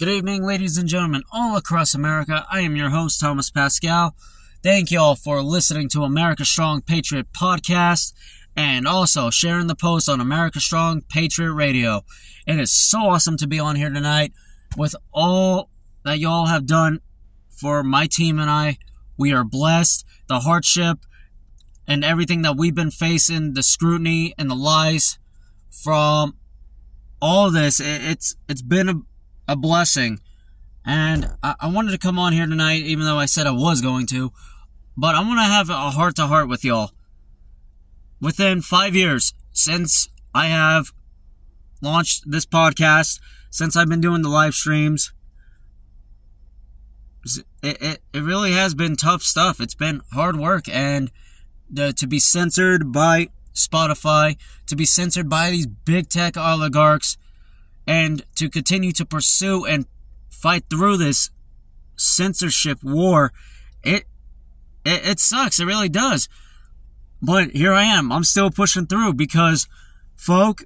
Good evening, ladies and gentlemen, all across America. I am your host, Thomas Pascal. Thank you all for listening to America Strong Patriot podcast and also sharing the post on America Strong Patriot Radio. It is so awesome to be on here tonight with all that y'all have done for my team and I. We are blessed. The hardship and everything that we've been facing, the scrutiny and the lies from all this, it's it's been a, a blessing. And I, I wanted to come on here tonight, even though I said I was going to. But I want to have a heart to heart with y'all. Within five years since I have launched this podcast, since I've been doing the live streams, it, it, it really has been tough stuff. It's been hard work and the, to be censored by Spotify, to be censored by these big tech oligarchs, and to continue to pursue and fight through this censorship war, it, it, it sucks. It really does. But here I am. I'm still pushing through because, folk,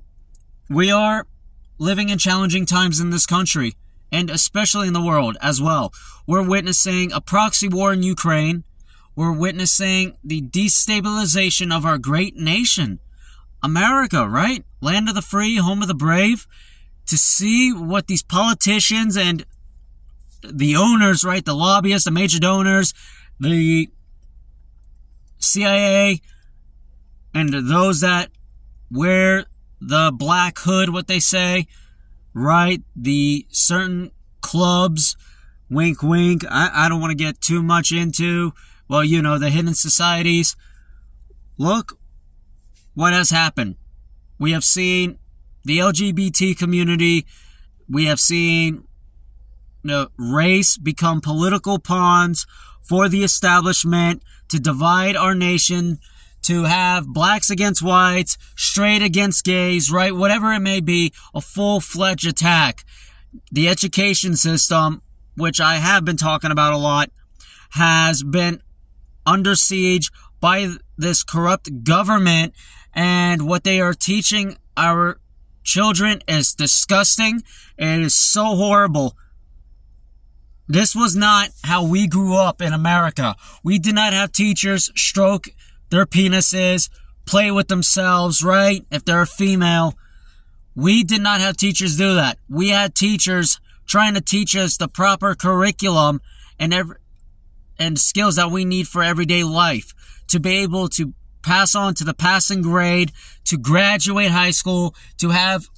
we are living in challenging times in this country and especially in the world as well. We're witnessing a proxy war in Ukraine. We're witnessing the destabilization of our great nation, America, right? Land of the free, home of the brave. To see what these politicians and the owners, right? The lobbyists, the major donors, the CIA, and those that wear the black hood, what they say, right? The certain clubs, wink, wink. I, I don't want to get too much into, well, you know, the hidden societies. Look what has happened. We have seen the LGBT community, we have seen you know, race become political pawns for the establishment to divide our nation to have blacks against whites, straight against gays, right? Whatever it may be, a full fledged attack. The education system, which I have been talking about a lot, has been under siege by this corrupt government and what they are teaching our children is disgusting. It is so horrible. This was not how we grew up in America. We did not have teachers stroke their penises, play with themselves, right? If they're a female. We did not have teachers do that. We had teachers trying to teach us the proper curriculum and every, and skills that we need for everyday life to be able to pass on to the passing grade, to graduate high school, to have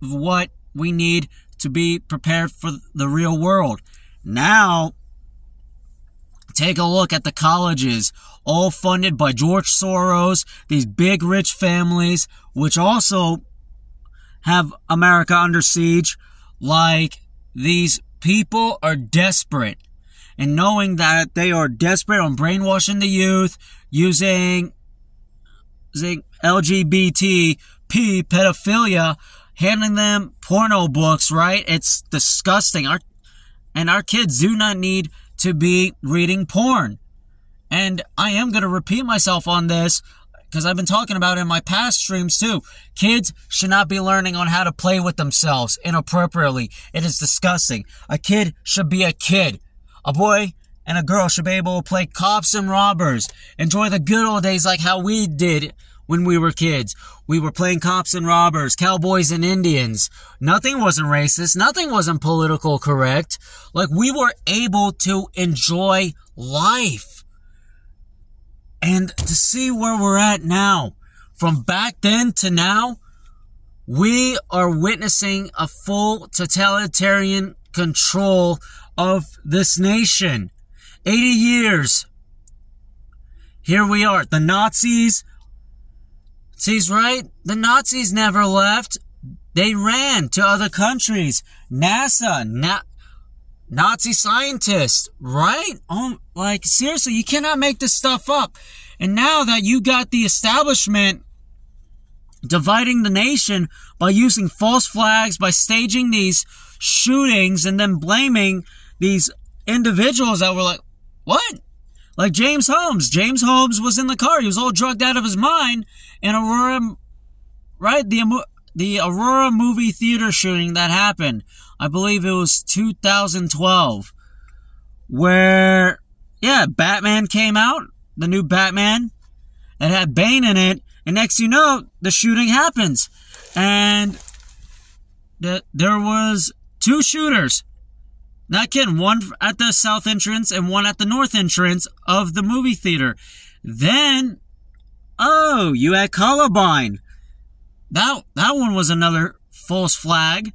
what we need to be prepared for the real world. Now, Take a look at the colleges, all funded by George Soros, these big rich families, which also have America under siege. Like, these people are desperate. And knowing that they are desperate on brainwashing the youth, using, using LGBT, pedophilia, handing them porno books, right? It's disgusting. Our, and our kids do not need to be reading porn. And I am going to repeat myself on this because I've been talking about it in my past streams too. Kids should not be learning on how to play with themselves inappropriately. It is disgusting. A kid should be a kid. A boy and a girl should be able to play cops and robbers. Enjoy the good old days like how we did when we were kids. We were playing cops and robbers, cowboys and Indians. Nothing wasn't racist. Nothing wasn't political correct. Like we were able to enjoy life. And to see where we're at now, from back then to now, we are witnessing a full totalitarian control of this nation. 80 years. Here we are. The Nazis Sees right. The Nazis never left. They ran to other countries. NASA, na- Nazi scientists, right? Oh, like seriously, you cannot make this stuff up. And now that you got the establishment dividing the nation by using false flags, by staging these shootings and then blaming these individuals that were like, what? Like James Holmes. James Holmes was in the car. He was all drugged out of his mind. And Aurora, right? The the Aurora movie theater shooting that happened. I believe it was 2012. Where, yeah, Batman came out, the new Batman. It had Bane in it, and next you know, the shooting happens. And the, there was two shooters. Not kidding. One at the south entrance and one at the north entrance of the movie theater. Then, oh, you had Columbine. That, that one was another false flag.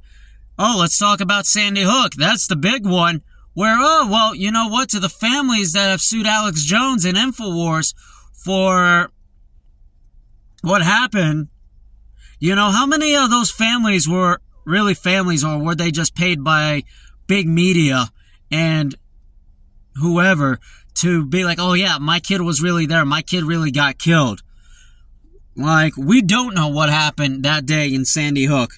Oh, let's talk about Sandy Hook. That's the big one. Where, oh, well, you know what? To the families that have sued Alex Jones and InfoWars for what happened, you know, how many of those families were really families or were they just paid by big media and whoever to be like, oh yeah, my kid was really there. My kid really got killed. Like, we don't know what happened that day in Sandy Hook.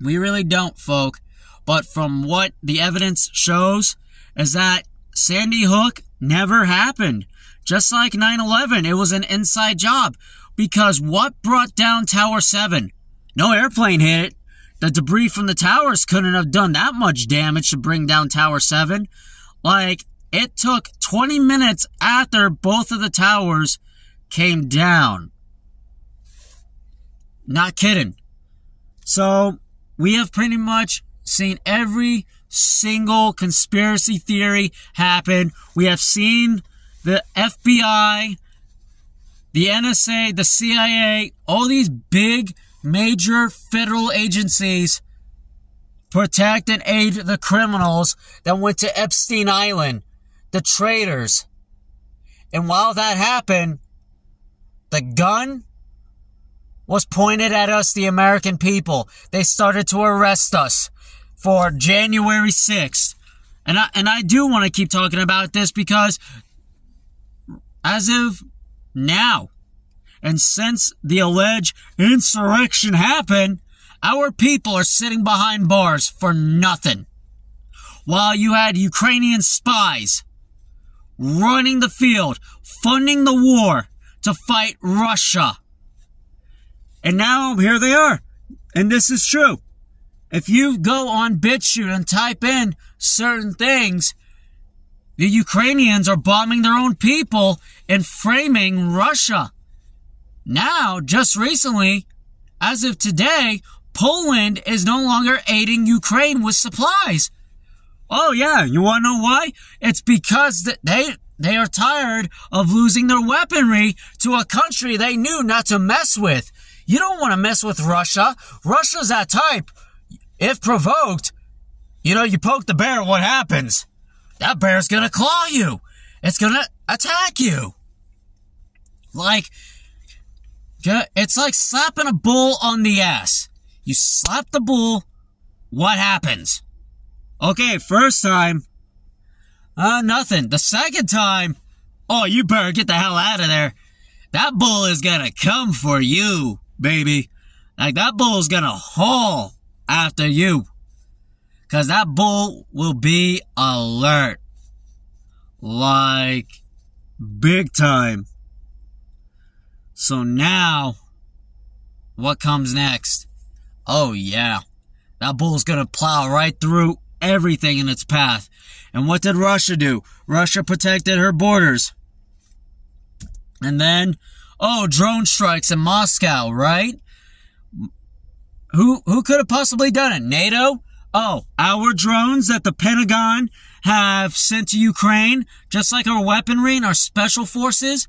We really don't, folk. But from what the evidence shows, is that Sandy Hook never happened. Just like 9 11, it was an inside job. Because what brought down Tower 7? No airplane hit it. The debris from the towers couldn't have done that much damage to bring down Tower 7. Like, it took 20 minutes after both of the towers came down. Not kidding. So, we have pretty much seen every single conspiracy theory happen. We have seen the FBI, the NSA, the CIA, all these big major federal agencies protect and aid the criminals that went to Epstein Island, the traitors. And while that happened, the gun was pointed at us, the American people. They started to arrest us for January 6th. And I, and I do want to keep talking about this because as of now, and since the alleged insurrection happened, our people are sitting behind bars for nothing. While you had Ukrainian spies running the field, funding the war to fight Russia. And now here they are. And this is true. If you go on BitChute and type in certain things, the Ukrainians are bombing their own people and framing Russia. Now, just recently, as of today, Poland is no longer aiding Ukraine with supplies. Oh yeah, you wanna know why? It's because they, they are tired of losing their weaponry to a country they knew not to mess with. You don't want to mess with Russia. Russia's that type. If provoked, you know, you poke the bear, what happens? That bear's gonna claw you. It's gonna attack you. Like, it's like slapping a bull on the ass. You slap the bull, what happens? Okay, first time, uh, nothing. The second time, oh, you better get the hell out of there. That bull is gonna come for you, baby. Like, that bull is gonna haul after you. Cause that bull will be alert. Like, big time. So now, what comes next? Oh yeah, that bull's gonna plow right through everything in its path. And what did Russia do? Russia protected her borders. And then, oh, drone strikes in Moscow, right? Who, who could have possibly done it? NATO? Oh, our drones that the Pentagon have sent to Ukraine, just like our weaponry and our special forces,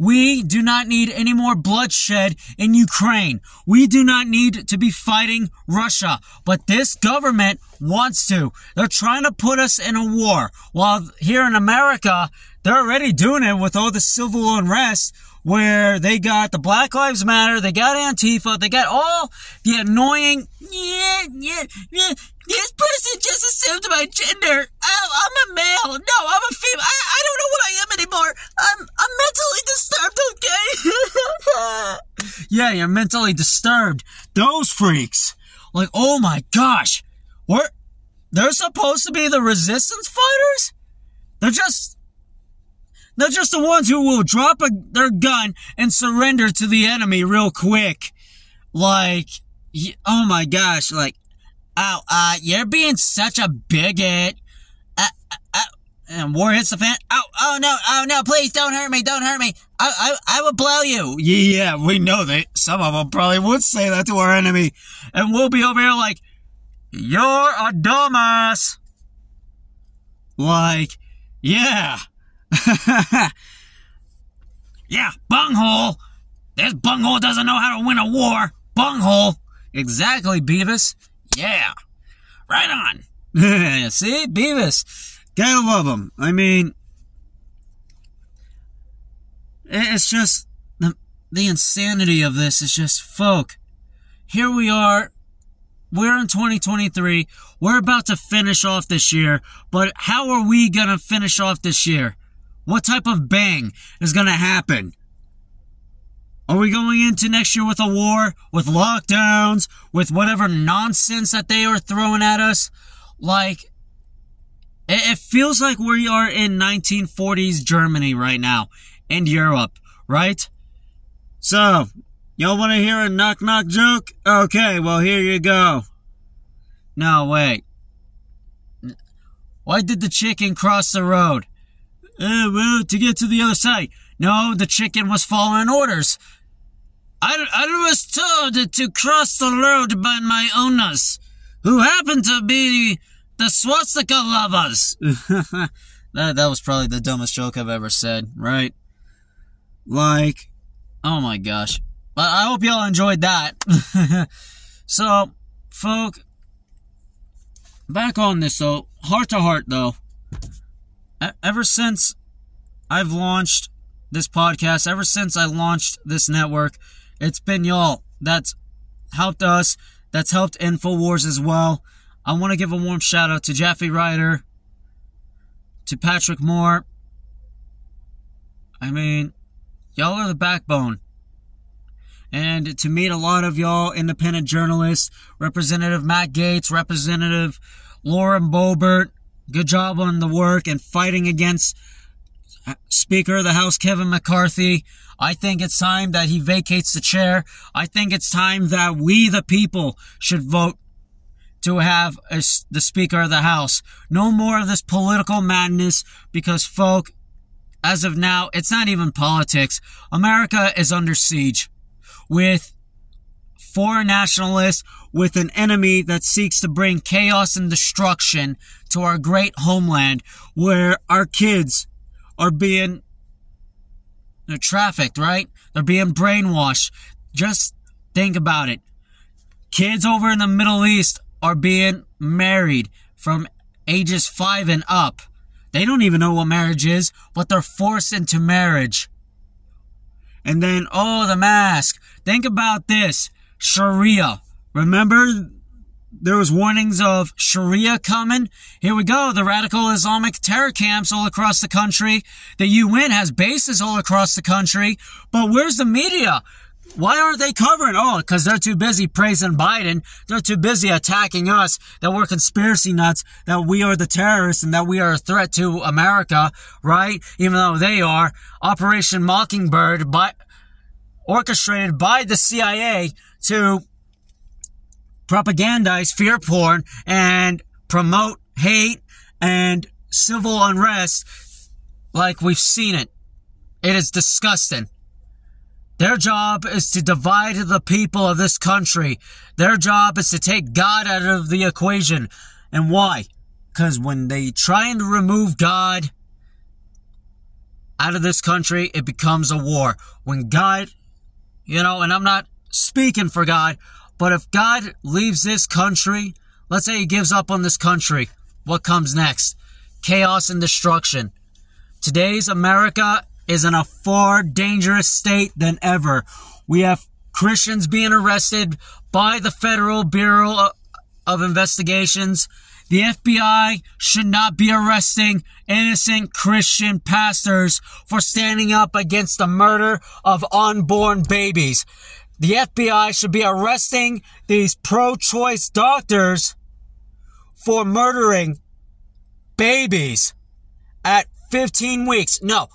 we do not need any more bloodshed in Ukraine. We do not need to be fighting Russia. But this government wants to. They're trying to put us in a war. While here in America, they're already doing it with all the civil unrest where they got the Black Lives Matter, they got Antifa, they got all the annoying, yeah, yeah, yeah, this person just assumed my gender. Oh, I'm a male. No, I'm a female. I, I don't know what I am anymore. I'm, I'm mentally disturbed, okay? yeah, you're mentally disturbed. Those freaks. Like, oh my gosh. We're, they're supposed to be the resistance fighters? They're just, they're just the ones who will drop a, their gun and surrender to the enemy real quick. Like, oh my gosh, like, oh, uh, you're being such a bigot. Uh, uh, uh, and war hits the fan. Oh, oh no, oh no, please don't hurt me, don't hurt me. I, I, I will blow you. Yeah, we know that some of them probably would say that to our enemy. And we'll be over here like, you're a dumbass. Like, yeah. yeah, bunghole. This bunghole doesn't know how to win a war. Bunghole. Exactly, Beavis. Yeah. Right on. See, Beavis. Gotta love him. I mean, it's just the, the insanity of this is just, folk. Here we are. We're in 2023. We're about to finish off this year, but how are we gonna finish off this year? What type of bang is gonna happen? Are we going into next year with a war, with lockdowns, with whatever nonsense that they are throwing at us? Like, it, feels like we are in 1940s Germany right now, and Europe, right? So, y'all want to hear a knock knock joke? Okay, well, here you go. No, wait. Why did the chicken cross the road? Uh, well, to get to the other side. No, the chicken was following orders. I, I was told to cross the road by my owners, who happen to be the swastika lovers. that, that was probably the dumbest joke I've ever said, right? Like, oh my gosh. I, I hope y'all enjoyed that. so, folk, back on this though, heart to heart though, ever since I've launched this podcast, ever since I launched this network, it's been y'all that's helped us, that's helped InfoWars as well. I want to give a warm shout out to Jeffy Ryder, to Patrick Moore. I mean, y'all are the backbone. And to meet a lot of y'all independent journalists, Representative Matt Gaetz, Representative Lauren Boebert, good job on the work and fighting against Uh, Speaker of the House Kevin McCarthy. I think it's time that he vacates the chair. I think it's time that we, the people, should vote to have a, the Speaker of the House. No more of this political madness because, folk, as of now, it's not even politics. America is under siege with foreign nationalists, with an enemy that seeks to bring chaos and destruction to our great homeland where our kids are being they're trafficked, right? They're being brainwashed. Just think about it. Kids over in the Middle East are being married from ages five and up. They don't even know what marriage is, but they're forced into marriage. And then, oh, the mask. Think about this. Sharia. Remember there was warnings of Sharia coming. Here we go. The radical Islamic terror camps all across the country. The UN has bases all across the country. But where's the media? Why aren't they covering? Oh, because they're too busy praising Biden. They're too busy attacking us, that we're conspiracy nuts, that we are the terrorists and that we are a threat to America, right? Even though they are. Operation Mockingbird by, orchestrated by the CIA to propagandize fear porn and promote hate and civil unrest like we've seen it. It is disgusting. Their job is to divide the people of this country. Their job is to take God out of the equation. And why? Because when they try and remove God out of this country, it becomes a war. When God, you know, and I'm not speaking for God, but if God leaves this country, let's say he gives up on this country, what comes next? Chaos and destruction. Today's America is in a far dangerous state than ever. We have Christians being arrested by the Federal Bureau of Investigations. The FBI should not be arresting innocent Christian pastors for standing up against the murder of unborn babies the FBI should be arresting these pro-choice doctors for murdering babies at 15 weeks. No,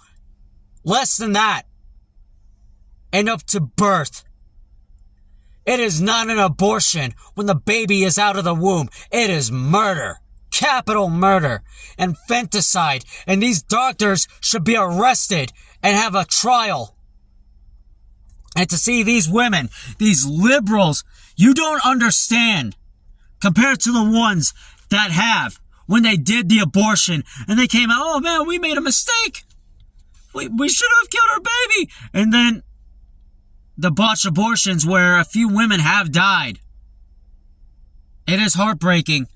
less than that. And up to birth. It is not an abortion when the baby is out of the womb. It is murder. Capital murder. Infanticide. And these doctors should be arrested and have a trial. And to see these women, these liberals, you don't understand compared to the ones that have when they did the abortion and they came out, oh man, we made a mistake. We, we should have killed our baby. And then the botched abortions where a few women have died. It is heartbreaking.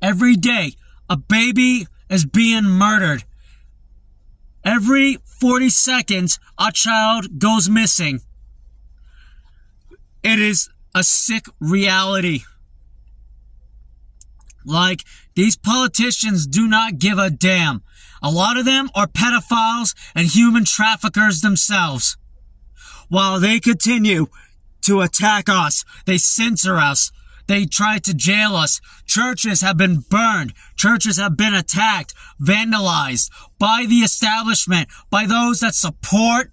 Every day, a baby is being murdered. Every 40 seconds, a child goes missing. It is a sick reality. Like, these politicians do not give a damn. A lot of them are pedophiles and human traffickers themselves. While they continue to attack us, they censor us, they try to jail us. Churches have been burned. Churches have been attacked, vandalized by the establishment, by those that support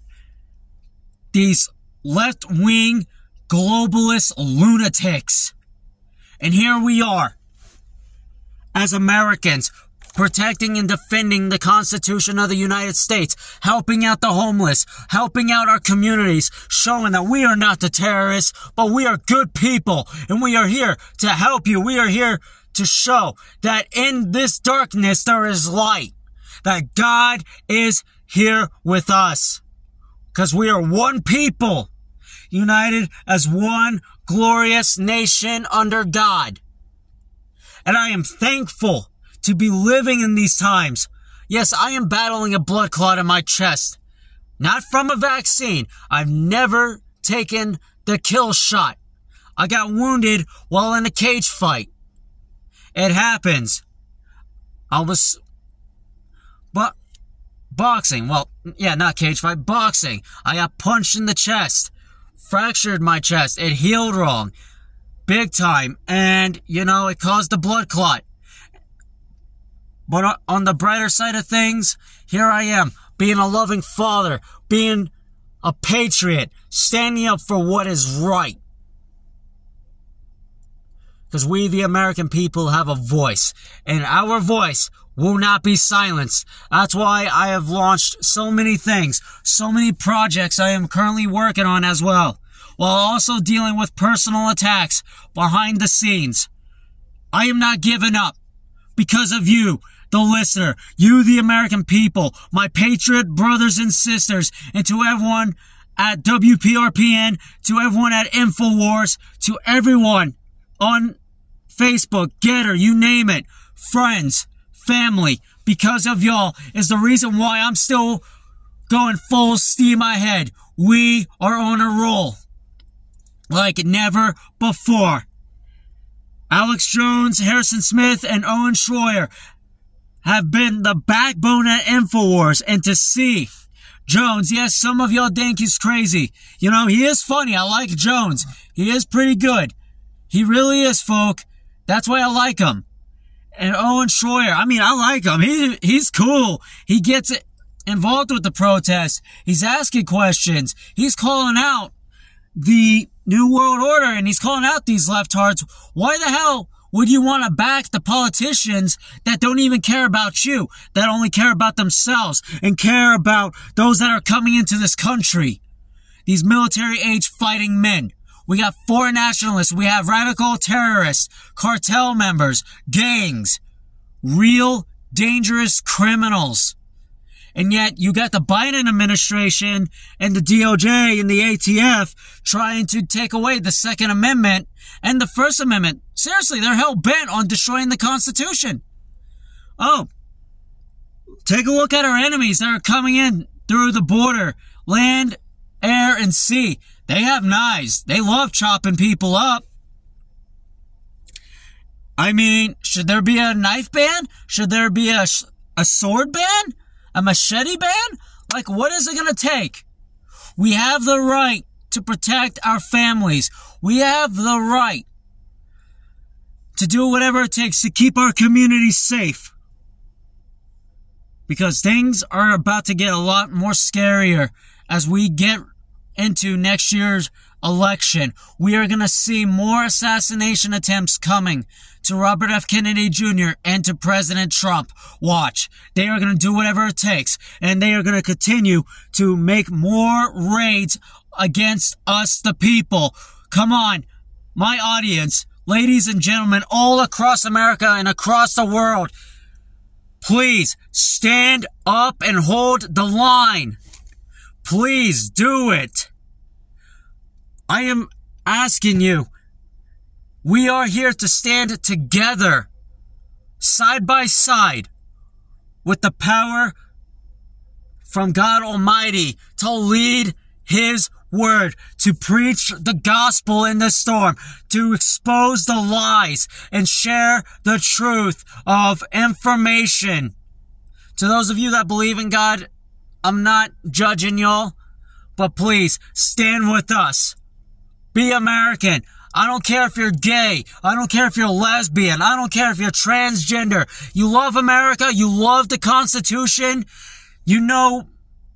these left wing globalist lunatics. And here we are, as Americans, protecting and defending the Constitution of the United States, helping out the homeless, helping out our communities, showing that we are not the terrorists, but we are good people, and we are here to help you. We are here to show that in this darkness there is light, that God is here with us, because we are one people, united as one glorious nation under God. And I am thankful to be living in these times. Yes, I am battling a blood clot in my chest. Not from a vaccine. I've never taken the kill shot. I got wounded while in a cage fight. It happens. I was, but boxing. Well, yeah, not cage fight, boxing. I got punched in the chest, fractured my chest. It healed wrong, big time, and you know it caused a blood clot. But on the brighter side of things, here I am, being a loving father, being a patriot, standing up for what is right. Because we, the American people, have a voice, and our voice will not be silenced. That's why I have launched so many things, so many projects I am currently working on as well, while also dealing with personal attacks behind the scenes. I am not giving up because of you the listener, you, the American people, my patriot brothers and sisters, and to everyone at WPRPN, to everyone at InfoWars, to everyone on Facebook, GETTR, you name it, friends, family, because of y'all is the reason why I'm still going full steam ahead. We are on a roll like never before. Alex Jones, Harrison Smith, and Owen Schroyer have been the backbone at InfoWars and to see Jones, yes, some of y'all think he's crazy. You know, he is funny. I like Jones. He is pretty good. He really is, folk. That's why I like him. And oh, Owen Schroyer, I mean, I like him. He, he's cool. He gets involved with the protest. He's asking questions. He's calling out the New World Order and he's calling out these leftards. Why the hell would you want to back the politicians that don't even care about you, that only care about themselves and care about those that are coming into this country? These military age fighting men. We got foreign nationalists. We have radical terrorists, cartel members, gangs, real dangerous criminals. And yet you got the Biden administration and the DOJ and the ATF trying to take away the Second Amendment and the First Amendment. Seriously, they're hell bent on destroying the Constitution. Oh, take a look at our enemies that are coming in through the border, land, air, and sea. They have knives. They love chopping people up. I mean, should there be a knife ban? Should there be a, a sword ban? A machete ban? Like, what is it going to take? We have the right to protect our families. We have the right to do whatever it takes to keep our communities safe. Because things are about to get a lot more scarier as we get into next year's election. We are going to see more assassination attempts coming to Robert F. Kennedy Jr. and to President Trump. Watch. They are going to do whatever it takes and they are going to continue to make more raids against us, the people. Come on, my audience, ladies and gentlemen, all across America and across the world. Please stand up and hold the line. Please do it. I am asking you. We are here to stand together, side by side, with the power from God Almighty to lead His word, to preach the gospel in the storm, to expose the lies and share the truth of information. To those of you that believe in God, I'm not judging y'all, but please stand with us. Be American. I don't care if you're gay. I don't care if you're lesbian. I don't care if you're transgender. You love America. You love the Constitution. You know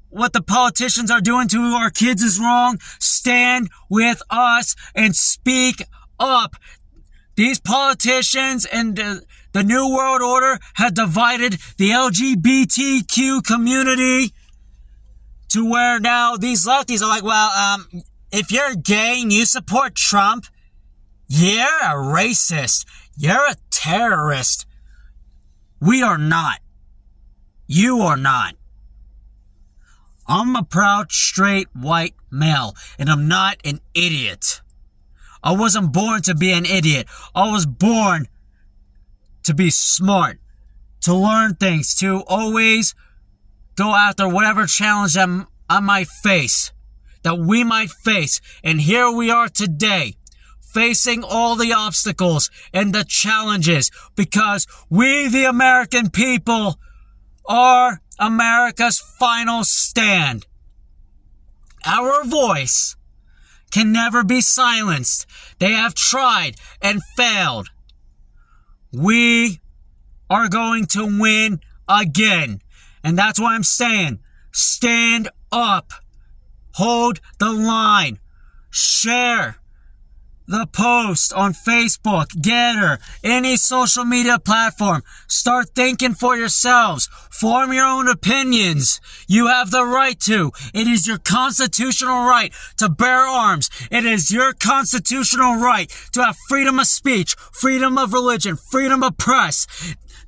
what the politicians are doing to our kids is wrong. Stand with us and speak up. These politicians and uh, the New World Order have divided the LGBTQ community to where now these lefties are like, well, um, if you're gay and you support Trump, you're a racist. You're a terrorist. We are not. You are not. I'm a proud, straight, white male, and I'm not an idiot. I wasn't born to be an idiot. I was born to be smart, to learn things, to always go after whatever challenge I'm, I might face, that we might face. And here we are today, facing all the obstacles and the challenges because we, the American people, are America's final stand. Our voice can never be silenced. They have tried and failed. We are going to win again. And that's why I'm saying stand up, hold the line, share, the post on Facebook, Gettr, any social media platform. Start thinking for yourselves. Form your own opinions. You have the right to. It is your constitutional right to bear arms. It is your constitutional right to have freedom of speech, freedom of religion, freedom of press.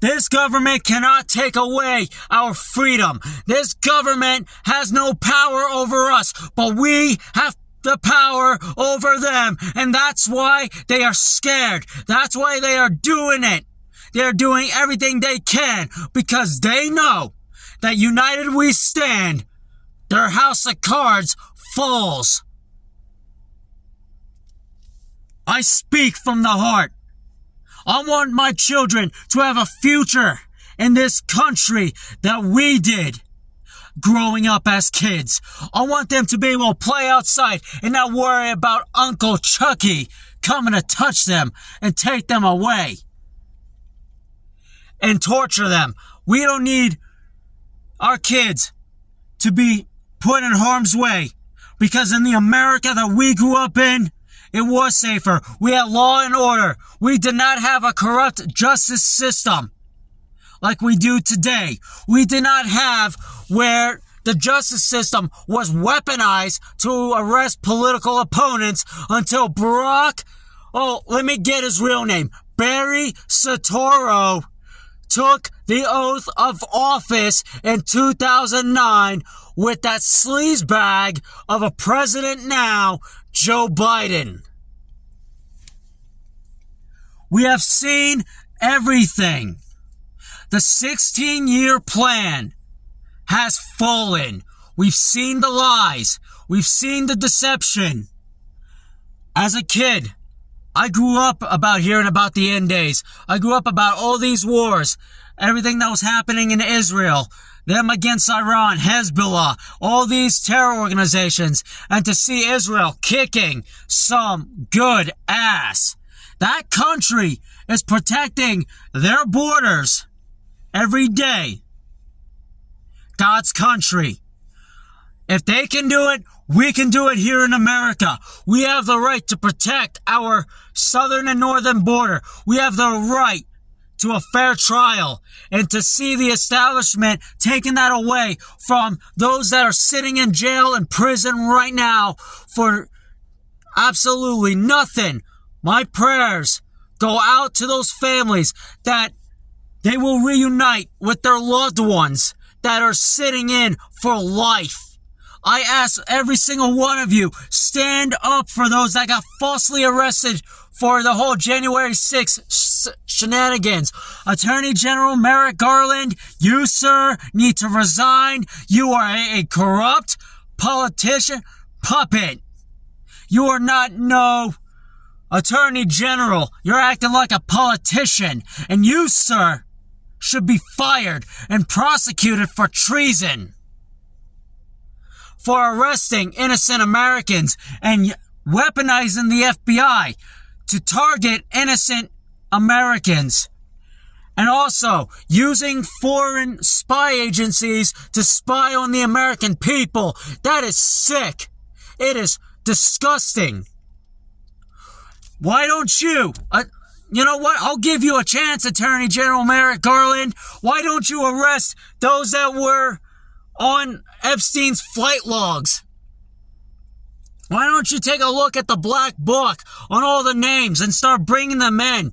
This government cannot take away our freedom. This government has no power over us, but we have the power over them. And that's why they are scared. That's why they are doing it. They're doing everything they can because they know that united we stand, their house of cards falls. I speak from the heart. I want my children to have a future in this country that we did growing up as kids. I want them to be able to play outside and not worry about Uncle Chucky coming to touch them and take them away and torture them. We don't need our kids to be put in harm's way because in the America that we grew up in, it was safer. We had law and order. We did not have a corrupt justice system like we do today. We did not have where the justice system was weaponized to arrest political opponents until Barack, oh, let me get his real name, Barry Soetoro took the oath of office in 2009 with that sleazebag of a president now, Joe Biden. We have seen everything. The 16 year plan has fallen. We've seen the lies. We've seen the deception. As a kid, I grew up about hearing about the end days. I grew up about all these wars, everything that was happening in Israel, them against Iran, Hezbollah, all these terror organizations, and to see Israel kicking some good ass. That country is protecting their borders every day. God's country. If they can do it, We can do it here in America. We have the right to protect our southern and northern border. We have the right to a fair trial and to see the establishment taking that away from those that are sitting in jail and prison right now for absolutely nothing. My prayers go out to those families that they will reunite with their loved ones that are sitting in for life. I ask every single one of you, stand up for those that got falsely arrested for the whole January 6th sh- shenanigans. Attorney General Merrick Garland, you, sir, need to resign. You are a, a corrupt politician puppet. You are not no Attorney General. You're acting like a politician. And you, sir, should be fired and prosecuted for treason. For arresting innocent Americans and weaponizing the FBI to target innocent Americans. And also using foreign spy agencies to spy on the American people. That is sick. It is disgusting. Why don't you? Uh, you know what? I'll give you a chance, Attorney General Merrick Garland. Why don't you arrest those that were on Epstein's flight logs? Why don't you take a look at the black book on all the names and start bringing them in?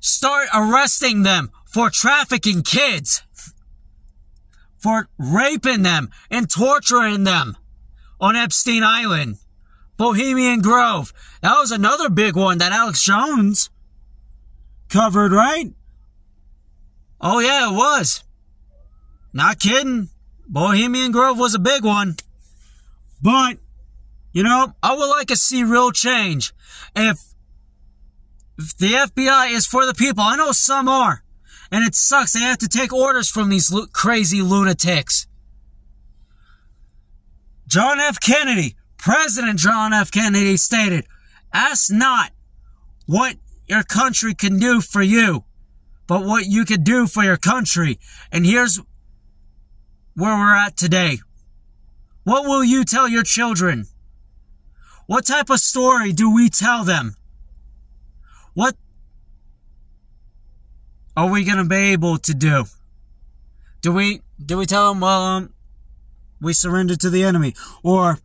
Start arresting them for trafficking kids, for raping them and torturing them on Epstein Island, Bohemian Grove. That was another big one that Alex Jones covered, right? Oh yeah, it was. Not kidding. Bohemian Grove was a big one. But you know, I would like to see real change. If, if the FBI is for the people, I know some are. And it sucks. They have to take orders from these lo- crazy lunatics. John F. Kennedy, President John F. Kennedy stated, ask not what your country can do for you, but what you can do for your country. And here's where we're at today. What will you tell your children? What type of story do we tell them? What are we going to be able to do? Do we, do we tell them, well, um, we surrendered to the enemy? Or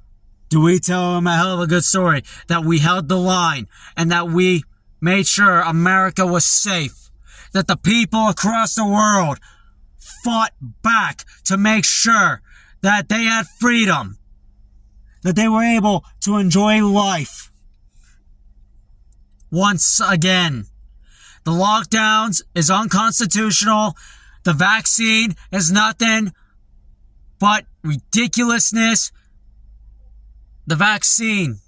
do we tell them a hell of a good story that we held the line and that we made sure America was safe? That the people across the world fought back to make sure that they had freedom that they were able to enjoy life once again. The lockdowns is unconstitutional. The vaccine is nothing but ridiculousness. The vaccine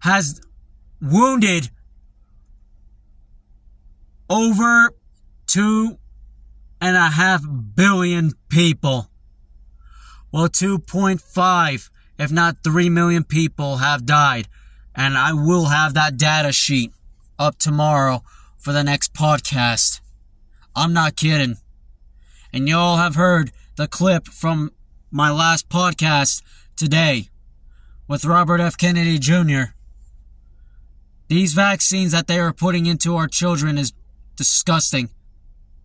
has wounded over two and a half billion people. Well, 2.5, if not 3 million people have died. And I will have that data sheet up tomorrow for the next podcast. I'm not kidding. And y'all have heard the clip from my last podcast today with Robert F. Kennedy Jr. These vaccines that they are putting into our children is disgusting.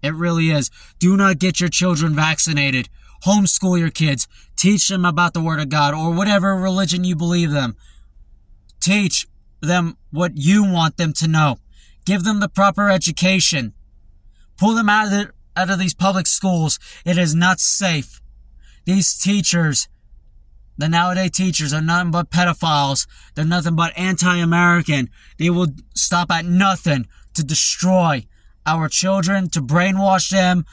It really is. Do not get your children vaccinated homeschool your kids, teach them about the Word of God or whatever religion you believe them. Teach them what you want them to know. Give them the proper education. Pull them out of, the, out of these public schools. It is not safe. These teachers, the nowadays teachers are nothing but pedophiles. They're nothing but anti-American. They will stop at nothing to destroy our children, to brainwash them,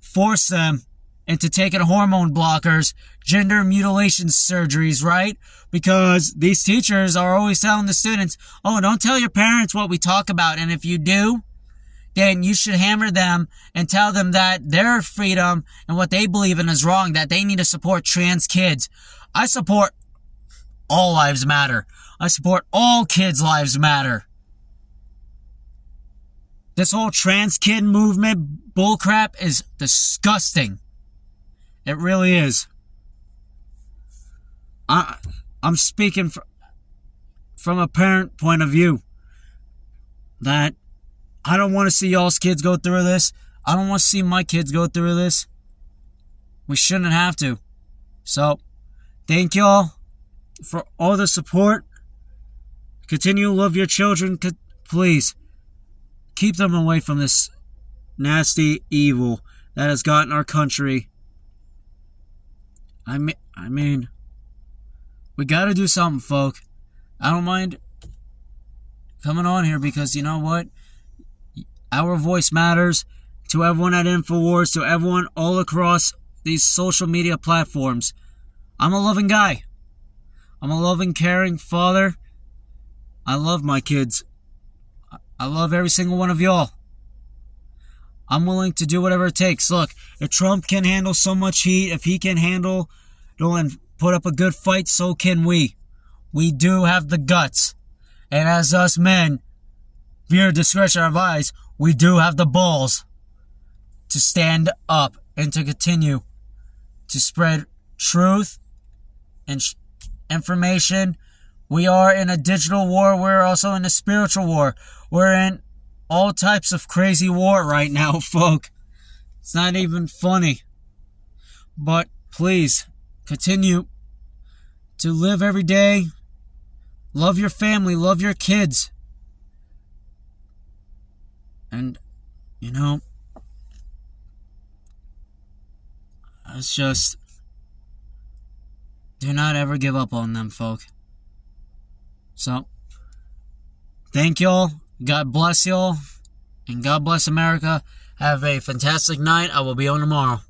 force them into taking hormone blockers, gender mutilation surgeries, right? Because these teachers are always telling the students, oh, don't tell your parents what we talk about. And if you do, then you should hammer them and tell them that their freedom and what they believe in is wrong, that they need to support trans kids. I support all lives matter. I support all kids' lives matter. This whole trans kid movement bullcrap is disgusting. It really is. I I'm speaking fr- from a parent point of view that I don't want to see y'all's kids go through this. I don't want to see my kids go through this. We shouldn't have to. So, thank y'all for all the support. Continue to love your children. Please keep them away from this nasty evil that has gotten our country. I mean, I mean, we got to do something, folk. I don't mind coming on here because you know what? Our voice matters to everyone at InfoWars, to everyone all across these social media platforms. I'm a loving guy. I'm a loving, caring father. I love my kids. I love every single one of y'all. I'm willing to do whatever it takes. Look, if Trump can handle so much heat, if he can handle and put up a good fight, so can we. We do have the guts. And as us men, via discretion advised, we do have the balls to stand up and to continue to spread truth and sh- information. We are in a digital war. We're also in a spiritual war. We're in all types of crazy war right now, folk. It's not even funny. But please continue to live every day. Love your family, love your kids. And, you know, it's just, do not ever give up on them, folk. So, thank y'all. God bless y'all. And God bless America. Have a fantastic night. I will be on tomorrow.